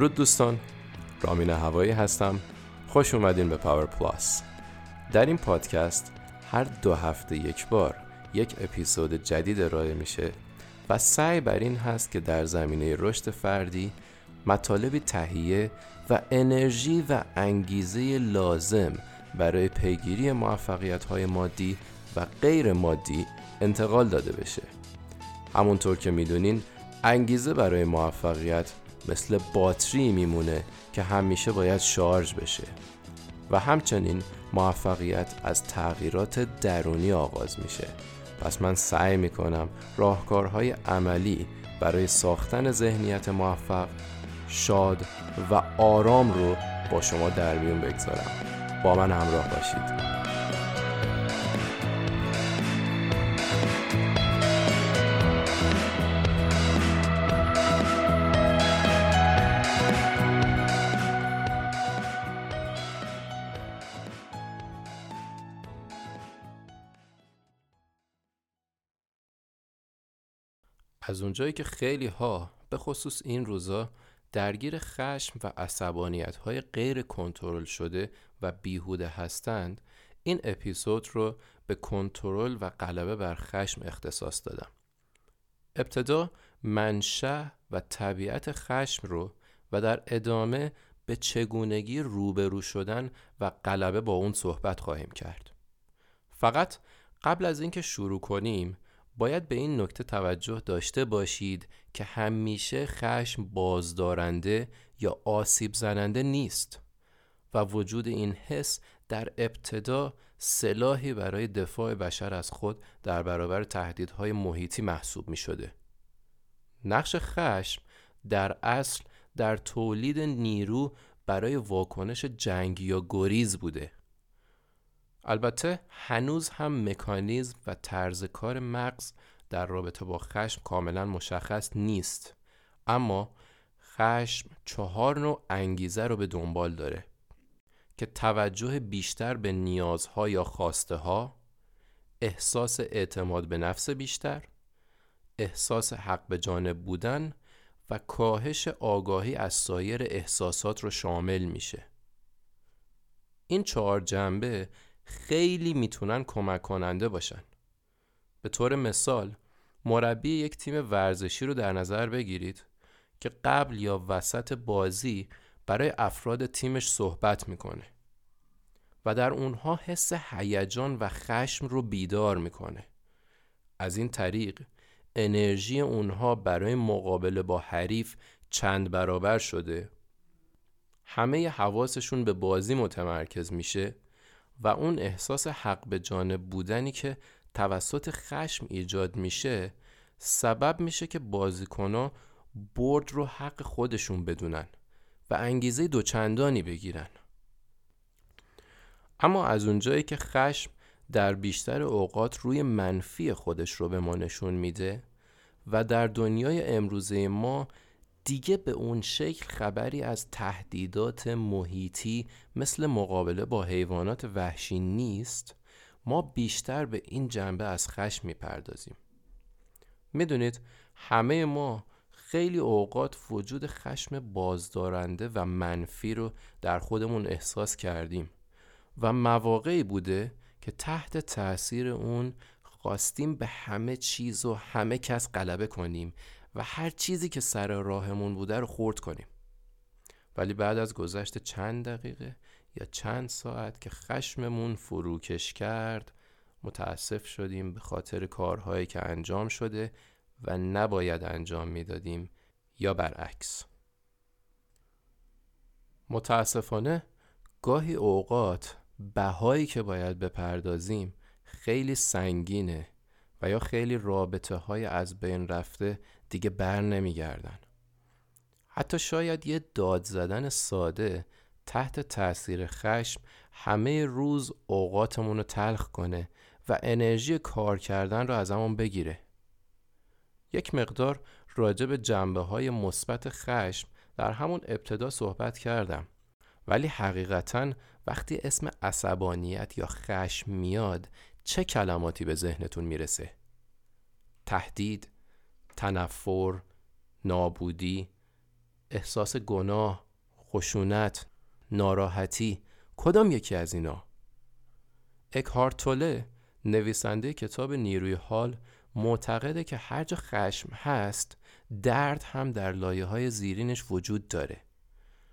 درود دوستان. رامین هوایی هستم. خوش اومدین به پاور پلاس. در این پادکست هر دو هفته یک بار یک اپیزود جدید ارائه میشه و سعی بر این هست که در زمینه رشد فردی مطالبی تهیه و انرژی و انگیزه لازم برای پیگیری موفقیت های مادی و غیر مادی انتقال داده بشه. همونطور که می‌دونین انگیزه برای موفقیت مثل باتری میمونه که همیشه باید شارژ بشه. و همچنین موفقیت از تغییرات درونی آغاز میشه. پس من سعی می‌کنم راهکارهای عملی برای ساختن ذهنیت موفق شاد و آرام رو با شما در میون بگذارم. با من همراه باشید. اونجایی که خیلی ها به خصوص این روزا درگیر خشم و عصبانیت های غیر کنترل شده و بیهوده هستند این اپیزود رو به کنترل و غلبه بر خشم اختصاص دادم. ابتدا منشأ و طبیعت خشم رو و در ادامه به چگونگی روبرو شدن و غلبه با اون صحبت خواهیم کرد. فقط قبل از اینکه شروع کنیم باید به این نکته توجه داشته باشید که همیشه خشم بازدارنده یا آسیب زننده نیست و وجود این حس در ابتدا سلاحی برای دفاع بشر از خود در برابر تهدیدهای محیطی محسوب می شده. نقش خشم در اصل در تولید نیرو برای واکنش جنگ یا گریز بوده البته هنوز هم مکانیزم و طرز کار مغز در رابطه با خشم کاملا مشخص نیست. اما خشم چهار نوع انگیزه رو به دنبال داره که توجه بیشتر به نیازها یا خواسته ها احساس اعتماد به نفس بیشتر احساس حق به جانب بودن و کاهش آگاهی از سایر احساسات رو شامل میشه. این چهار جنبه خیلی می‌تونن کمک کننده باشن. به طور مثال مربی یک تیم ورزشی رو در نظر بگیرید که قبل یا وسط بازی برای افراد تیمش صحبت می‌کنه و در اونها حس هیجان و خشم رو بیدار می‌کنه. از این طریق انرژی اونها برای مقابله با حریف چند برابر شده. همه حواسشون به بازی متمرکز میشه و اون احساس حق به جانب بودنی که توسط خشم ایجاد میشه سبب میشه که بازیکنها برد رو حق خودشون بدونن و انگیزه دوچندانی بگیرن. اما از اونجایی که خشم در بیشتر اوقات روی منفی خودش رو به ما نشون میده و در دنیای امروزه ما دیگه به اون شکل خبری از تهدیدات محیطی مثل مقابله با حیوانات وحشی نیست ما بیشتر به این جنبه از خشم می‌پردازیم. می‌دونید همه ما خیلی اوقات وجود خشم بازدارنده و منفی رو در خودمون احساس کردیم و مواقعی بوده که تحت تاثیر اون خواستیم به همه چیز و همه کس غلبه کنیم. و هر چیزی که سر راهمون بوده رو خورد کنیم. ولی بعد از گذشت چند دقیقه یا چند ساعت که خشممون فروکش کرد متاسف شدیم به خاطر کارهایی که انجام شده و نباید انجام می‌دادیم یا برعکس. متاسفانه گاهی اوقات بهایی که باید بپردازیم خیلی سنگینه و یا خیلی رابطه های از بین رفته دیگه بر نمیگردن. حتی شاید یه داد زدن ساده تحت تاثیر خشم همه روز اوقاتمون رو تلخ کنه و انرژی کار کردن رو از همون بگیره. یک مقدار راجع به جنبه های مثبت خشم در همون ابتدا صحبت کردم. ولی حقیقتا وقتی اسم عصبانیت یا خشم میاد چه کلماتی به ذهنتون می‌رسه؟ تهدید، تنفر، نابودی احساس گناه خشونت ناراحتی کدام یکی از اینا؟ اکهارتوله نویسنده کتاب نیروی حال معتقده که هر جا خشم هست درد هم در لایه های زیرینش وجود داره.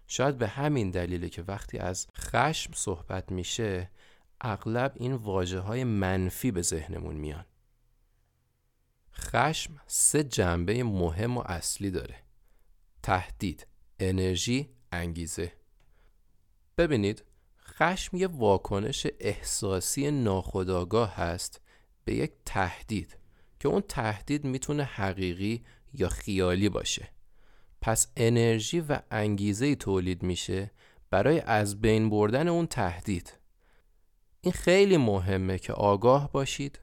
شاید به همین دلیله که وقتی از خشم صحبت میشه اغلب این واجه های منفی به ذهنمون میان. خشم سه جنبه مهم و اصلی داره. تهدید انرژی انگیزه. ببینید خشم یه واکنش احساسی ناخودآگاه هست به یک تهدید که اون تهدید می‌تونه حقیقی یا خیالی باشه. پس انرژی و انگیزه تولید میشه برای از بین بردن اون تهدید. این خیلی مهمه که آگاه باشید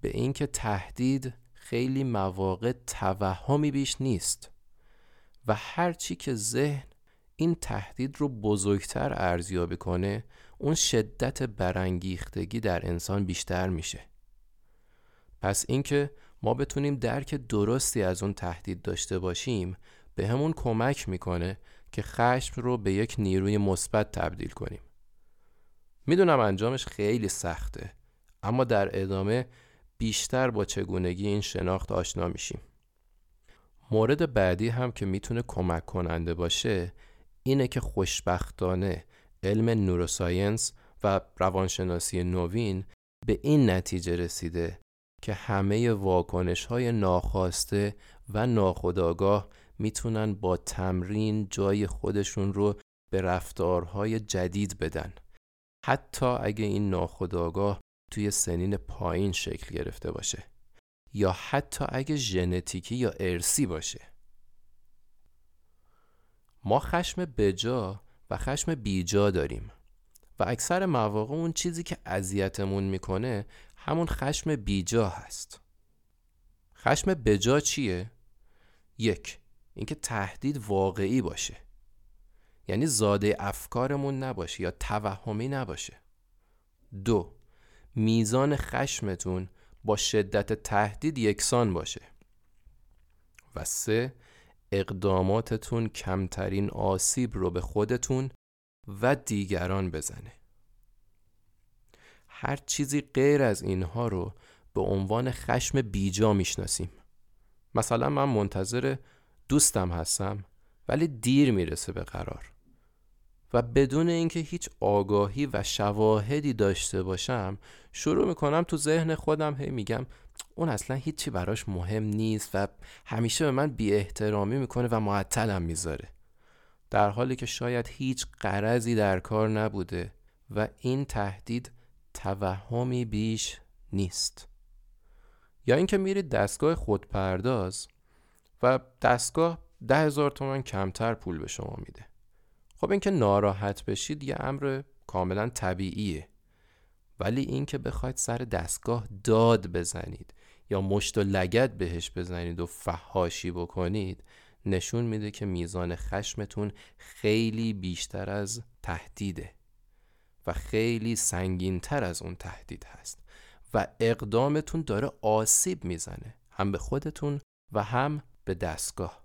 به اینکه تهدید خیلی مواقع توهمی بیش نیست و هرچی که ذهن این تهدید رو بزرگتر ارزیابی کنه اون شدت برانگیختگی در انسان بیشتر میشه. پس اینکه ما بتونیم درک درستی از اون تهدید داشته باشیم به همون کمک می‌کنه که خشم رو به یک نیروی مثبت تبدیل کنیم. می‌دونم انجامش خیلی سخته اما در ادامه بیشتر با چگونگی این شناخت آشنا میشیم. مورد بعدی هم که می‌تونه کمک کننده باشه اینه که خوشبختانه علم نوروساینس و روانشناسی نوین به این نتیجه رسیده که همه واکنش های ناخواسته و ناخودآگاه می‌تونن با تمرین جای خودشون رو به رفتارهای جدید بدن. حتی اگه این ناخودآگاه توی سنین پایین شکل گرفته باشه. یا حتی اگه ژنتیکی یا ارسی باشه. ما خشم بجا و خشم بیجا داریم و اکثر مواقع اون چیزی که اذیتمون می‌کنه همون خشم بیجا هست. خشم بجا چیه؟ یک اینکه تهدید واقعی باشه. یعنی زاده افکارمون نباشه یا توهمی نباشه. دو میزان خشمتون با شدت تهدید یکسان باشه. و سه اقداماتتون کمترین آسیب رو به خودتون و دیگران بزنه. هر چیزی غیر از اینها رو به عنوان خشم بیجا می‌شناسیم. مثلا من منتظر دوستم هستم ولی دیر می‌رسه به قرار. و بدون اینکه هیچ آگاهی و شواهدی داشته باشم شروع می‌کنم تو ذهن خودم هی میگم اون اصلا هیچی براش مهم نیست و همیشه به من بی احترامی می‌کنه و معطلم می‌ذاره. در حالی که شاید هیچ قرضی در کار نبوده و این تهدید توهمی بیش نیست. یا اینکه میرید دستگاه خودپرداز و دستگاه ده هزار تومن کمتر پول به شما میده. خب اینکه ناراحت بشید یه امر کاملا طبیعیه. ولی اینکه بخواید سر دستگاه داد بزنید یا مشت و لگت بهش بزنید و فهاشی بکنید نشون میده که میزان خشمتون خیلی بیشتر از تهدیده و خیلی سنگینتر از اون تهدید هست و اقدامتون داره آسیب می‌زنه هم به خودتون و هم به دستگاه.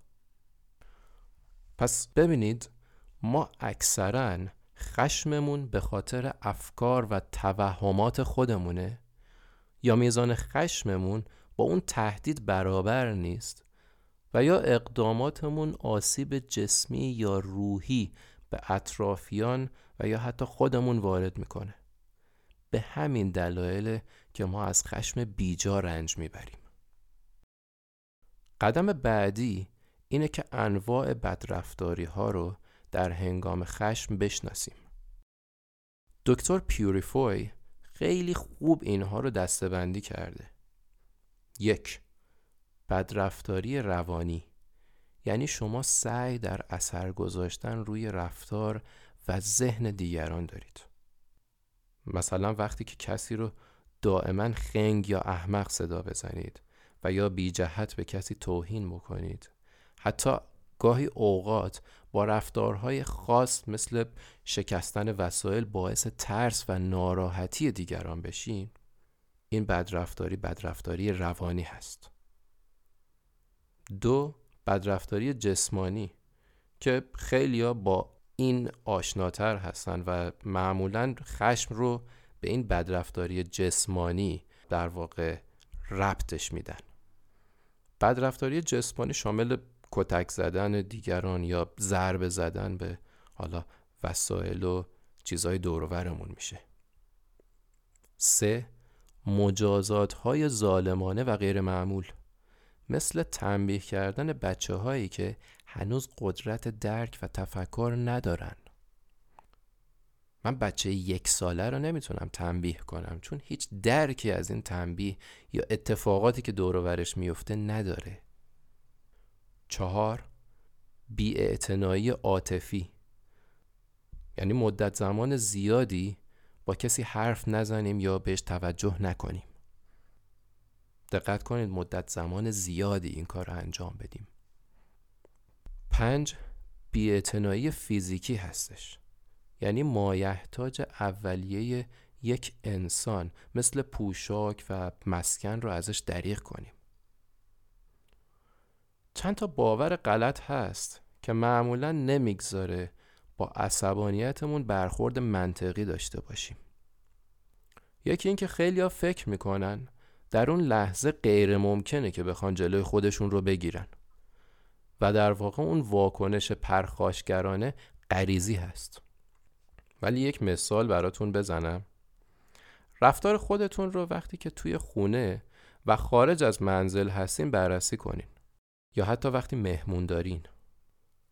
پس ببینید ما اکثرا خشممون به خاطر افکار و توهمات خودمونه یا میزان خشممون با اون تهدید برابر نیست و یا اقداماتمون آسیب جسمی یا روحی به اطرافیان و یا حتی خودمون وارد می‌کنه. به همین دلایل که ما از خشم بیجا رنج می‌بریم. قدم بعدی اینه که انواع بدرفتاری ها رو در هنگام خشم بشناسیم. دکتر پیوریفوی خیلی خوب اینها رو دستبندی کرده. یک بدرفتاری روانی یعنی شما سعی در اثر گذاشتن روی رفتار و ذهن دیگران دارید. مثلا وقتی که کسی رو دائما خنگ یا احمق صدا بزنید و یا بی جهت به کسی توهین بکنید حتی گاهی اوقات با رفتارهای خاص مثل شکستن وسایل باعث ترس و ناراحتی دیگران بشین این بدرفتاری بدرفتاری روانی هست. دو بدرفتاری جسمانی که خیلیا با این آشناتر هستن و معمولا خشم رو به این بدرفتاری جسمانی در واقع ربطش میدن. بدرفتاری جسمانی شامل کتک زدن دیگران یا ضربه زدن به حالا وسایل و چیزهای دورورمون میشه. سه مجازات های ظالمانه و غیر معمول. مثل تنبیه کردن بچه هایی که هنوز قدرت درک و تفکر ندارن. من بچه یک ساله رو نمی‌تونم تنبیه کنم چون هیچ درکی از این تنبیه یا اتفاقاتی که دور ورش میفته نداره. چهار بیاعتنایی عاطفی. یعنی مدت زمان زیادی با کسی حرف نزنیم یا بهش توجه نکنیم. دقت کنید مدت زمان زیادی این کار رو انجام بدیم. پنج بیاعتنایی فیزیکی هستش. یعنی مایحتاج اولیه یک انسان مثل پوشاک و مسکن رو ازش دریغ کنیم. چند تا باور غلط هست که معمولا نمی‌گذاره با عصبانیتمون برخورد منطقی داشته باشیم. یکی اینکه خیلی ها فکر می‌کنن در اون لحظه غیر ممکنه که بخوان جلوی خودشون رو بگیرن و در واقع اون واکنش پرخاشگرانه غریزی هست. ولی یک مثال براتون بزنم. رفتار خودتون رو وقتی که توی خونه و خارج از منزل هستین بررسی کنین. یا حتی وقتی مهمون دارین.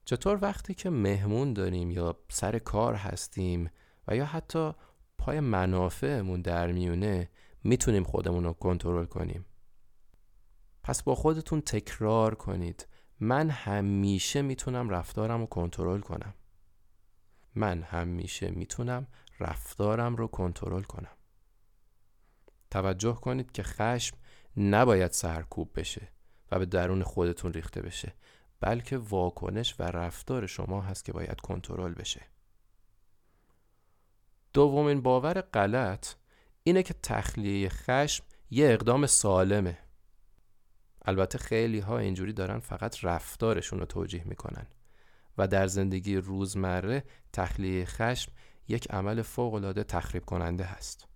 چطور وقتی که مهمون داریم یا سر کار هستیم و یا حتی پای منافعمون در میونه می‌تونیم خودمون رو کنترل کنیم. پس با خودتون تکرار کنید. من همیشه می‌تونم رفتارم رو کنترل کنم. من همیشه می‌تونم رفتارم رو کنترل کنم. توجه کنید که خشم نباید سرکوب بشه. و به درون خودتون ریخته بشه. بلکه واکنش و رفتار شما هست که باید کنترل بشه. دومین باور غلط اینه که تخلیه خشم یه اقدام سالمه. البته خیلی ها اینجوری دارن فقط رفتارشون رو توجیه می‌کنن و در زندگی روزمره تخلیه خشم یک عمل فوقالعاده تخریب کننده هست.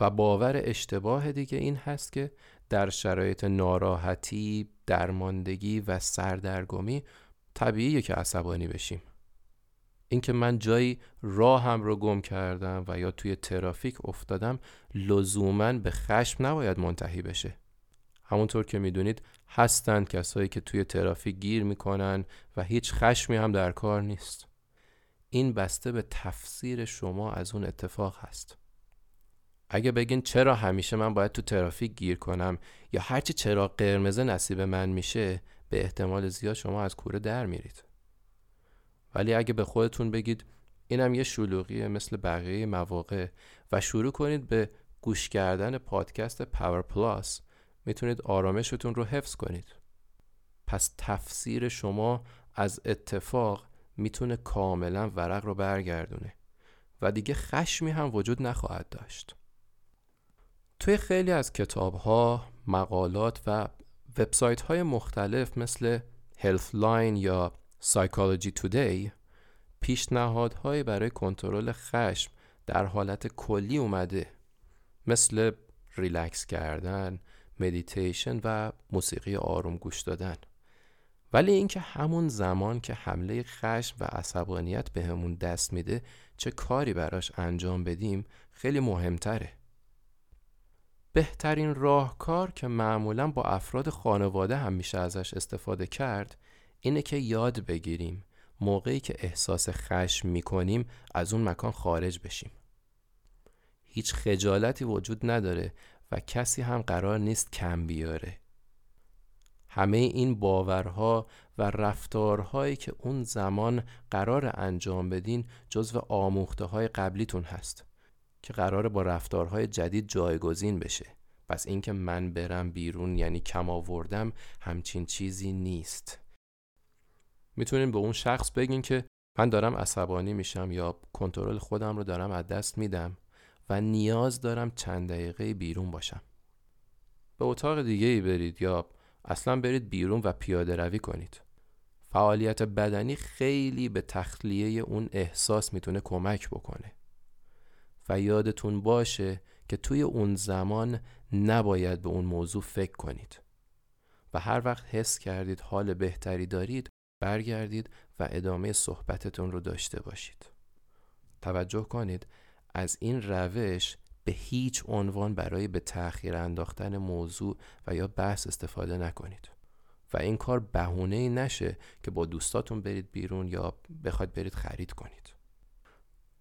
و باور اشتباه دیگه این هست که در شرایط ناراحتی، درماندگی و سردرگمی طبیعیه که عصبانی بشیم. اینکه من جایی راهم رو گم کردم و یا توی ترافیک افتادم لزوما به خشم نباید منتهی بشه. همونطور که می‌دونید هستند کسایی که توی ترافیک گیر می‌کنن و هیچ خشمی هم در کار نیست. این بسته به تفسیر شما از اون اتفاق هست. اگه بگین چرا همیشه من باید تو ترافیک گیر کنم یا هرچی چرا قرمز نصیب من میشه به احتمال زیاد شما از کوره در میرید. ولی اگه به خودتون بگید اینم یه شلوغیه مثل بقیه مواقع و شروع کنید به گوش کردن پادکست پاور پلاس می‌تونید آرامشتون رو حفظ کنید. پس تفسیر شما از اتفاق می‌تونه کاملا ورق رو برگردونه و دیگه خشمی هم وجود نخواهد داشت. توی خیلی از کتاب ها، مقالات و وبسایت های مختلف مثل Healthline یا Psychology Today پیشنهادهایی برای کنترل خشم در حالت کلی اومده. مثل ریلکس کردن، مدیتیشن و موسیقی آروم گوش دادن. ولی اینکه همون زمان که حمله خشم و عصبانیت بهمون به دست میده چه کاری براش انجام بدیم خیلی مهمتره. بهترین راهکار که معمولا با افراد خانواده هم میشه ازش استفاده کرد اینه که یاد بگیریم موقعی که احساس خشم می‌کنیم از اون مکان خارج بشیم. هیچ خجالتی وجود نداره و کسی هم قرار نیست کم بیاره. همه این باورها و رفتارهایی که اون زمان قرار انجام بدین جزو آموخته های قبلیتون هست. که قرار با رفتارهای جدید جایگزین بشه. پس اینکه من برم بیرون یعنی کم آوردم همچین چیزی نیست. می‌تونین به اون شخص بگین که من دارم عصبانی میشم یا کنترل خودم رو دارم از دست میدم و نیاز دارم چند دقیقه بیرون باشم. به اتاق دیگه ای برید یا اصلا برید بیرون و پیاده روی کنید. فعالیت بدنی خیلی به تخلیه اون احساس می‌تونه کمک بکنه. و یادتون باشه که توی اون زمان نباید به اون موضوع فکر کنید. و هر وقت حس کردید حال بهتری دارید برگردید و ادامه صحبتتون رو داشته باشید. توجه کنید از این روش به هیچ عنوان برای به تأخیر انداختن موضوع و یا بحث استفاده نکنید. و این کار بهونه ای نشه که با دوستاتون برید بیرون یا بخواید برید خرید کنید.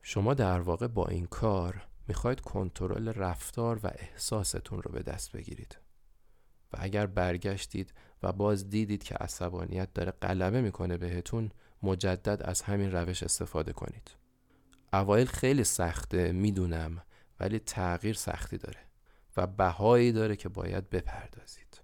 شما در واقع با این کار می‌خواید کنترل رفتار و احساستون رو به دست بگیرید. و اگر برگشتید و باز دیدید که عصبانیت داره غلبه می‌کنه بهتون مجدد از همین روش استفاده کنید. اوایل خیلی سخته می‌دونم ولی تغییر سختی داره و بهایی داره که باید بپردازید.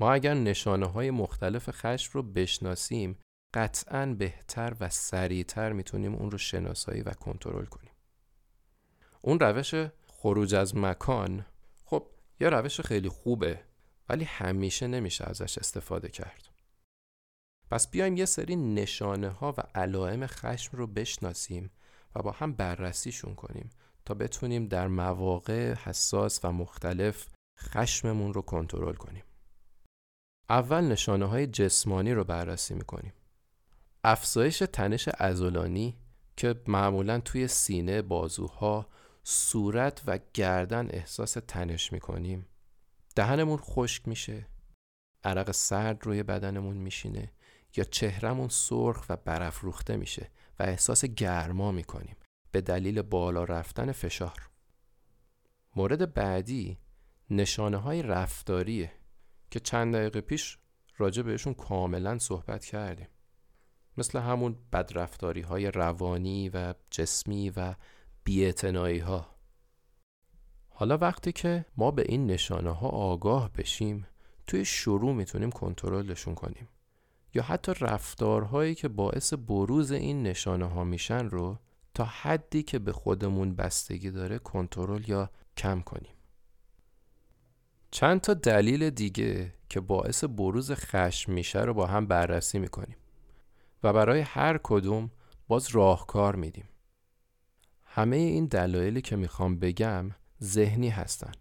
ما اگر نشانه های مختلف خشم رو بشناسیم قطعا بهتر و سریعتر می‌تونیم اون رو شناسایی و کنترل کنیم. اون روش خروج از مکان خب یه روش خیلی خوبه ولی همیشه نمیشه ازش استفاده کرد. پس بیایم یه سری نشانه ها و علائم خشم رو بشناسیم و با هم بررسیشون کنیم تا بتونیم در مواقع حساس و مختلف خشممون رو کنترل کنیم. اول نشانه های جسمانی رو بررسی می‌کنیم. افزایش تنش ازولانی که معمولا توی سینه بازوها صورت و گردن احساس تنش می‌کنیم. دهنمون خشک میشه. عرق سرد روی بدنمون میشینه یا چهرمون سرخ و برافروخته میشه و احساس گرما می‌کنیم به دلیل بالا رفتن فشار. مورد بعدی نشانه های رفتاریه. که چند دقیقه پیش راجع بهشون کاملا صحبت کردیم. مثل همون بدرفتاری های روانی و جسمی و بیعتنائی ها حالا وقتی که ما به این نشانه ها آگاه بشیم توی شروع می‌تونیم کنترلشون کنیم. یا حتی رفتارهایی که باعث بروز این نشانه ها میشن رو تا حدی که به خودمون بستگی داره کنترل یا کم کنیم. چند تا دلیل دیگه که باعث بروز خشم میشه رو با هم بررسی می‌کنیم و برای هر کدوم باز راهکار میدیم. همه این دلایلی که می‌خوام بگم ذهنی هستن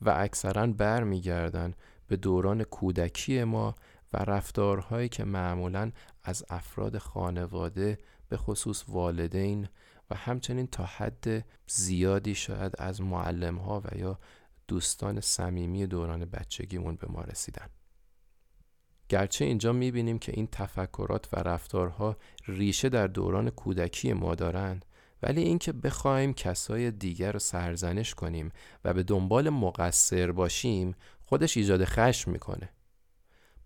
و اکثرا برمیگردن به دوران کودکی ما و رفتارهایی که معمولا از افراد خانواده به خصوص والدین و همچنین تا حد زیادی شاید از معلم ها و یا دوستان صمیمی دوران بچگیمون به ما رسیدن. گرچه اینجا می‌بینیم که این تفکرات و رفتارها ریشه در دوران کودکی ما دارند ولی اینکه بخوایم کسای دیگر رو سرزنش کنیم و به دنبال مقصر باشیم خودش ایجاد خشم می‌کنه.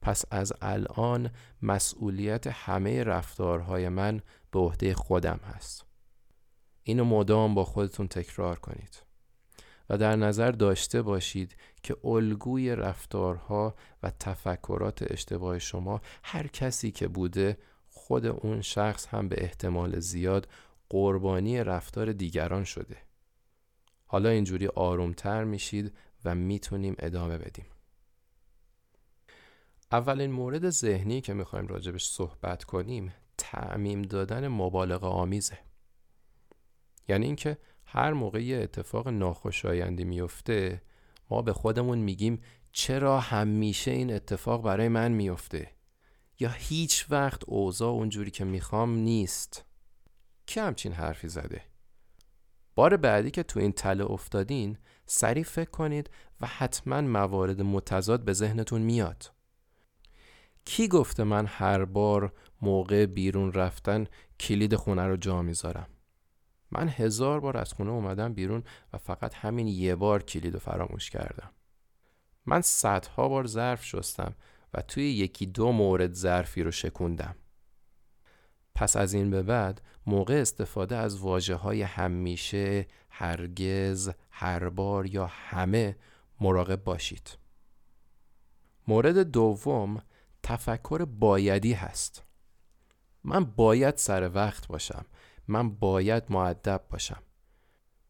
پس از الان مسئولیت همه رفتارهای من به عهده خودم هست. اینو مدام با خودتون تکرار کنید. و در نظر داشته باشید که الگوی رفتارها و تفکرات اشتباه شما هر کسی که بوده خود اون شخص هم به احتمال زیاد قربانی رفتار دیگران شده. حالا اینجوری آرومتر میشید و می‌تونیم ادامه بدیم. اولین مورد ذهنی که می‌خوایم راجبش صحبت کنیم تعمیم دادن مبالغه آمیزه یعنی اینکه هر موقع یه اتفاق ناخوشایندی میفته ما به خودمون میگیم چرا همیشه این اتفاق برای من میفته؟ یا هیچ وقت اوضاع اونجوری که می‌خوام نیست. کی همچین حرفی زده؟ بار بعدی که تو این تله افتادین سریع فکر کنید و حتما موارد متضاد به ذهنتون میاد. کی گفته من هر بار موقع بیرون رفتن کلید خونه رو جا می‌ذارم؟ من هزار بار از خونه اومدم بیرون و فقط همین یه بار کلید رو فراموش کردم من صدها بار ظرف شستم و توی یکی دو مورد ظرفی رو شکوندم پس از این به بعد موقع استفاده از واجه های همیشه، هرگز، هر بار یا همه مراقب باشید. مورد دوم تفکر بایدی هست. من باید سر وقت باشم. من باید معدب باشم.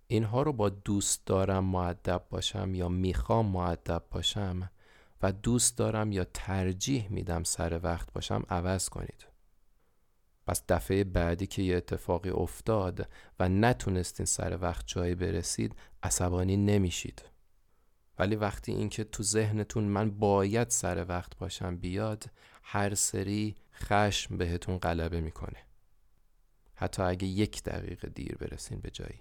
اینها رو با دوست دارم معدب باشم یا می‌خوام معدب باشم و دوست دارم یا ترجیح میدم سر وقت باشم عوض کنید. پس دفعه بعدی که یه اتفاقی افتاد و نتونستین سر وقت جایی برسید عصبانی نمیشید ولی وقتی اینکه تو ذهنتون من باید سر وقت باشم بیاد هر سری خشم بهتون غلبه می‌کنه حتی اگه یک دقیقه دیر برسین به جایی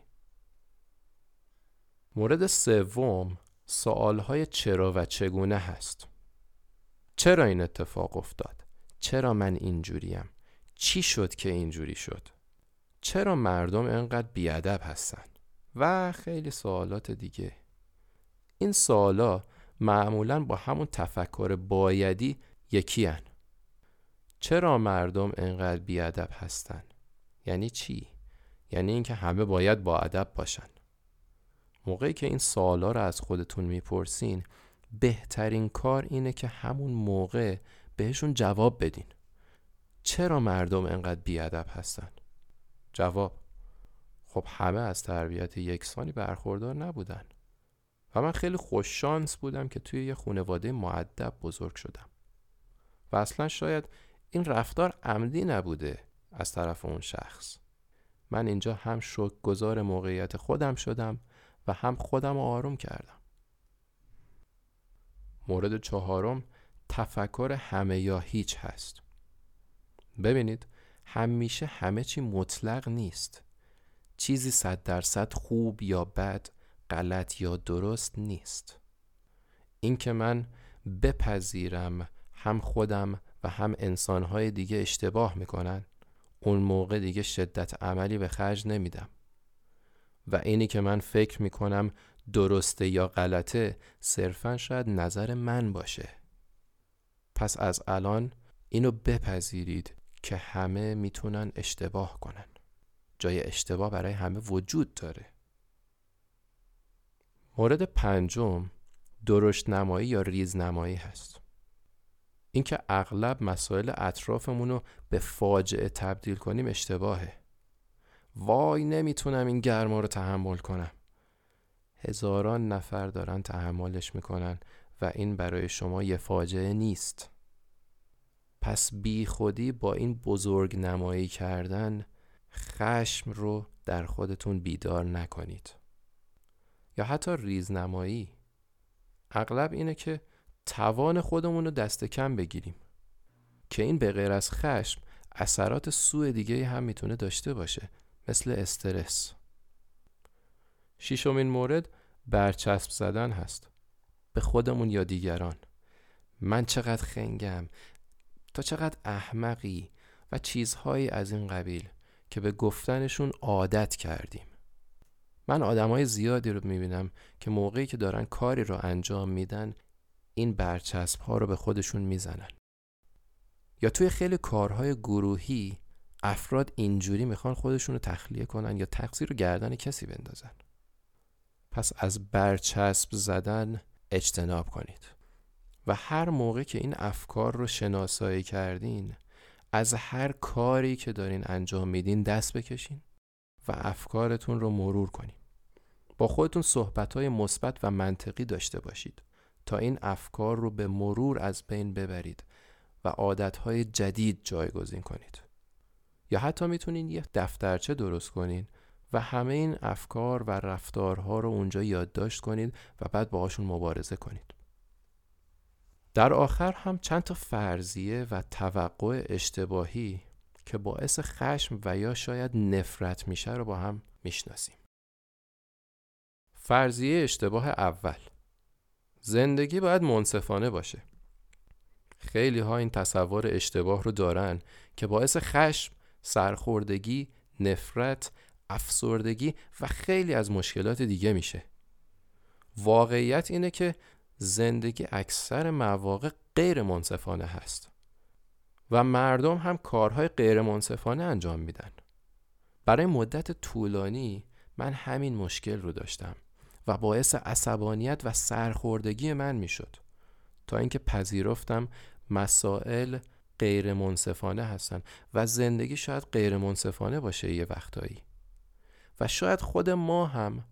مورد سوم سوالهای چرا و چگونه هست چرا این اتفاق افتاد؟ چرا من اینجوریم؟ چی شد که اینجوری شد چرا مردم انقدر بیادب هستن و خیلی سوالات دیگه این سوالا معمولا با همون تفکر بایدی یکی هن. چرا مردم انقدر بیادب هستن یعنی چی؟ یعنی اینکه همه باید با ادب باشن. موقعی که این سوالا رو از خودتون می‌پرسین بهترین کار اینه که همون موقع بهشون جواب بدین. چرا مردم انقدر بیادب هستن؟ جواب خب همه از تربیت یکسانی برخوردار نبودن. و من خیلی خوش شانس بودم که توی یه خانواده معدب بزرگ شدم. و اصلا شاید این رفتار عمدی نبوده از طرف اون شخص. من اینجا هم شک گذار موقعیت خودم شدم و هم خودم آروم کردم. مورد چهارم تفکر همه یا هیچ هست. ببینید همیشه همه چی مطلق نیست. چیزی صد درصد خوب یا بد غلط یا درست نیست. اینکه من بپذیرم هم خودم و هم انسانهای دیگه اشتباه می‌کنن اون موقع دیگه شدت عملی به خرج نمیدم. و اینی که من فکر می‌کنم درسته یا غلطه صرفا شاید نظر من باشه. پس از الان اینو بپذیرید که همه می‌تونن اشتباه کنن. جای اشتباه برای همه وجود داره. مورد پنجم درشت نمایی یا ریز نمایی هست. اینکه اغلب مسائل اطرافمون رو به فاجعه تبدیل کنیم اشتباهه. وای نمی‌تونم این گرما رو تحمل کنم. هزاران نفر دارن تحملش می‌کنن و این برای شما یه فاجعه نیست. پس بی خودی با این بزرگ نمایی کردن خشم رو در خودتون بیدار نکنید. یا حتی ریزنمایی اغلب اینه که توان خودمون رو دست کم بگیریم. که این به غیر از خشم اثرات سوء دیگه هم می‌تونه داشته باشه مثل استرس. شیشمین مورد برچسب زدن هست. به خودمون یا دیگران. من چقدر خنگم تا چقدر احمقی و چیزهایی از این قبیل که به گفتنشون عادت کردیم. من آدمای زیادی رو می‌بینم که موقعی که دارن کاری رو انجام میدن این برچسب ها رو به خودشون می‌زنن. یا توی خیلی کارهای گروهی افراد اینجوری می‌خوان خودشون رو تخلیه کنن یا تقصیر رو گردن کسی بندازن. پس از برچسب زدن اجتناب کنید. و هر موقع که این افکار رو شناسایی کردین از هر کاری که دارین انجام میدین دست بکشین و افکارتون رو مرور کنین. با خودتون صحبت مثبت و منطقی داشته باشید. تا این افکار رو به مرور از بین ببرید و عادتهای جدید جایگزین کنید. یا حتی می‌تونین یه دفترچه درست کنین و همه این افکار و رفتارها رو اونجا یادداشت کنید و بعد باهاشون مبارزه کنید. در آخر هم چند تا فرضیه و توقع اشتباهی که باعث خشم و یا شاید نفرت میشه رو با هم می‌شناسیم. فرضیه اشتباه اول. زندگی باید منصفانه باشه. خیلی ها این تصور اشتباه رو دارن که باعث خشم، سرخوردگی، نفرت، افسردگی و خیلی از مشکلات دیگه میشه. واقعیت اینه که زندگی اکثر مواقع غیر منصفانه هست و مردم هم کارهای غیر منصفانه انجام میدن برای مدت طولانی من همین مشکل رو داشتم و باعث عصبانیت و سرخوردگی من می‌شد. تا اینکه پذیرفتم مسائل غیر منصفانه هستن و زندگی شاید غیر منصفانه باشه یه وقتایی. و شاید خود ما هم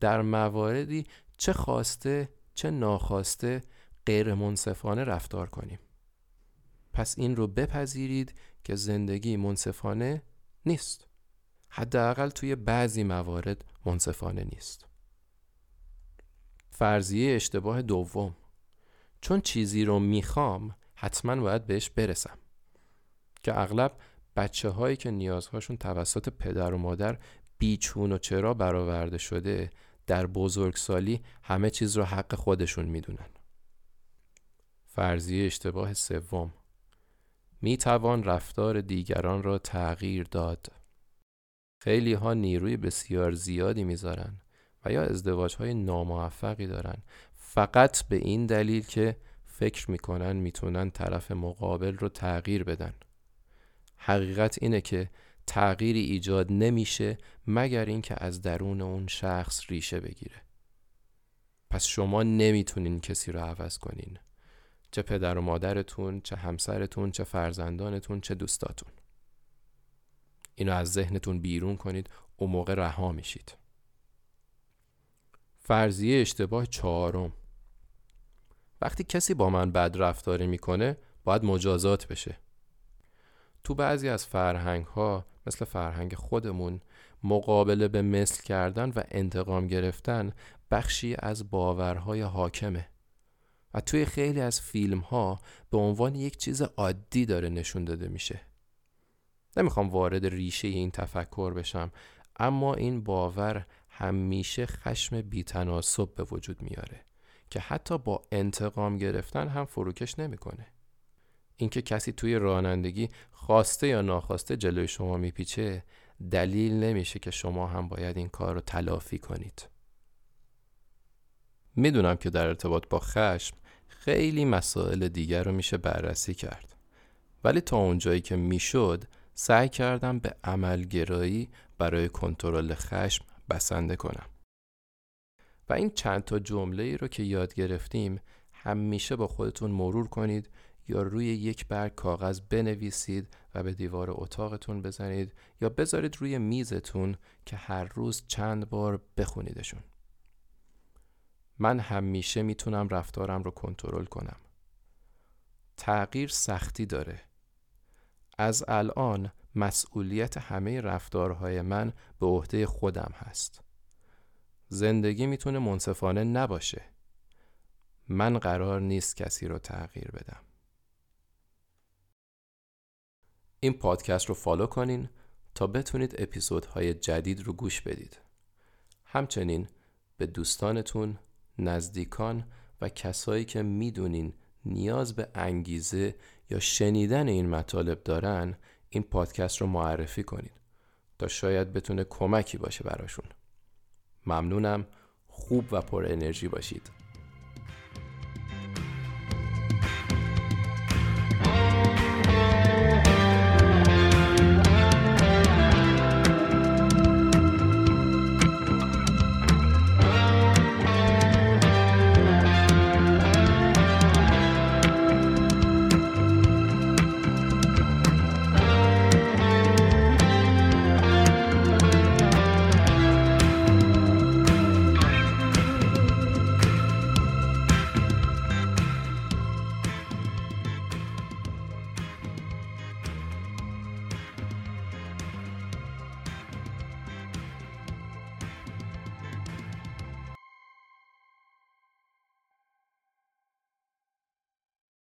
در مواردی چه خواسته چه ناخواسته غیر منصفانه رفتار کنیم. پس این رو بپذیرید که زندگی منصفانه نیست. حداقل توی بعضی موارد منصفانه نیست. فرضیه اشتباه دوم. چون چیزی رو می‌خوام حتما باید بهش برسم. که اغلب بچه هایی که نیازهاشون توسط پدر و مادر بیچون و چرا برآورده شده در بزرگسالی همه چیز رو حق خودشون می‌دونن. فرضیه اشتباه سوم. می توان رفتار دیگران را تغییر داد. خیلی ها نیروی بسیار زیادی می‌ذارن. و یا ازدواج های ناموفقی دارن. فقط به این دلیل که فکر می‌کنن می‌تونن طرف مقابل رو تغییر بدن. حقیقت اینه که تغییری ایجاد نمیشه مگر اینکه از درون اون شخص ریشه بگیره. پس شما نمی‌تونین کسی رو عوض کنین. چه پدر و مادرتون چه همسرتون چه فرزندانتون چه دوستاتون. اینو از ذهنتون بیرون کنید اون موقع رها میشید. فرضیه اشتباه چهارم. وقتی کسی با من بد رفتاری می‌کنه باید مجازات بشه. تو بعضی از فرهنگ ها مثل فرهنگ خودمون مقابله به مثل کردن و انتقام گرفتن بخشی از باورهای حاکمه. و توی خیلی از فیلم ها به عنوان یک چیز عادی داره نشون داده میشه. نمی‌خوام وارد ریشه این تفکر بشم اما این باور همیشه خشم بیتناسب به وجود میاره که حتی با انتقام گرفتن هم فروکش نمی‌کنه. اینکه کسی توی رانندگی خواسته یا ناخواسته جلوی شما میپیچه دلیل نمیشه که شما هم باید این کار رو تلافی کنید. می‌دونم که در ارتباط با خشم خیلی مسائل دیگر رو میشه بررسی کرد. ولی تا اونجایی که می‌شد سعی کردم به عملگرایی برای کنترل خشم بسنده کنم. و این چند تا جمله ای رو که یاد گرفتیم همیشه با خودتون مرور کنید یا روی یک برگ کاغذ بنویسید و به دیوار اتاقتون بزنید یا بذارید روی میزتون که هر روز چند بار بخونیدشون. من همیشه می‌تونم رفتارم رو کنترل کنم. تغییر سختی داره. از الان مسئولیت همه رفتارهای من به عهده خودم هست. زندگی می‌تونه منصفانه نباشه. من قرار نیست کسی رو تغییر بدم. این پادکست رو فالو کنین تا بتونید اپیزودهای جدید رو گوش بدید. همچنین به دوستانتون نزدیکان و کسایی که می‌دونین نیاز به انگیزه یا شنیدن این مطالب دارن این پادکست رو معرفی کنید تا شاید بتونه کمکی باشه براشون. ممنونم. خوب و پر انرژی باشید.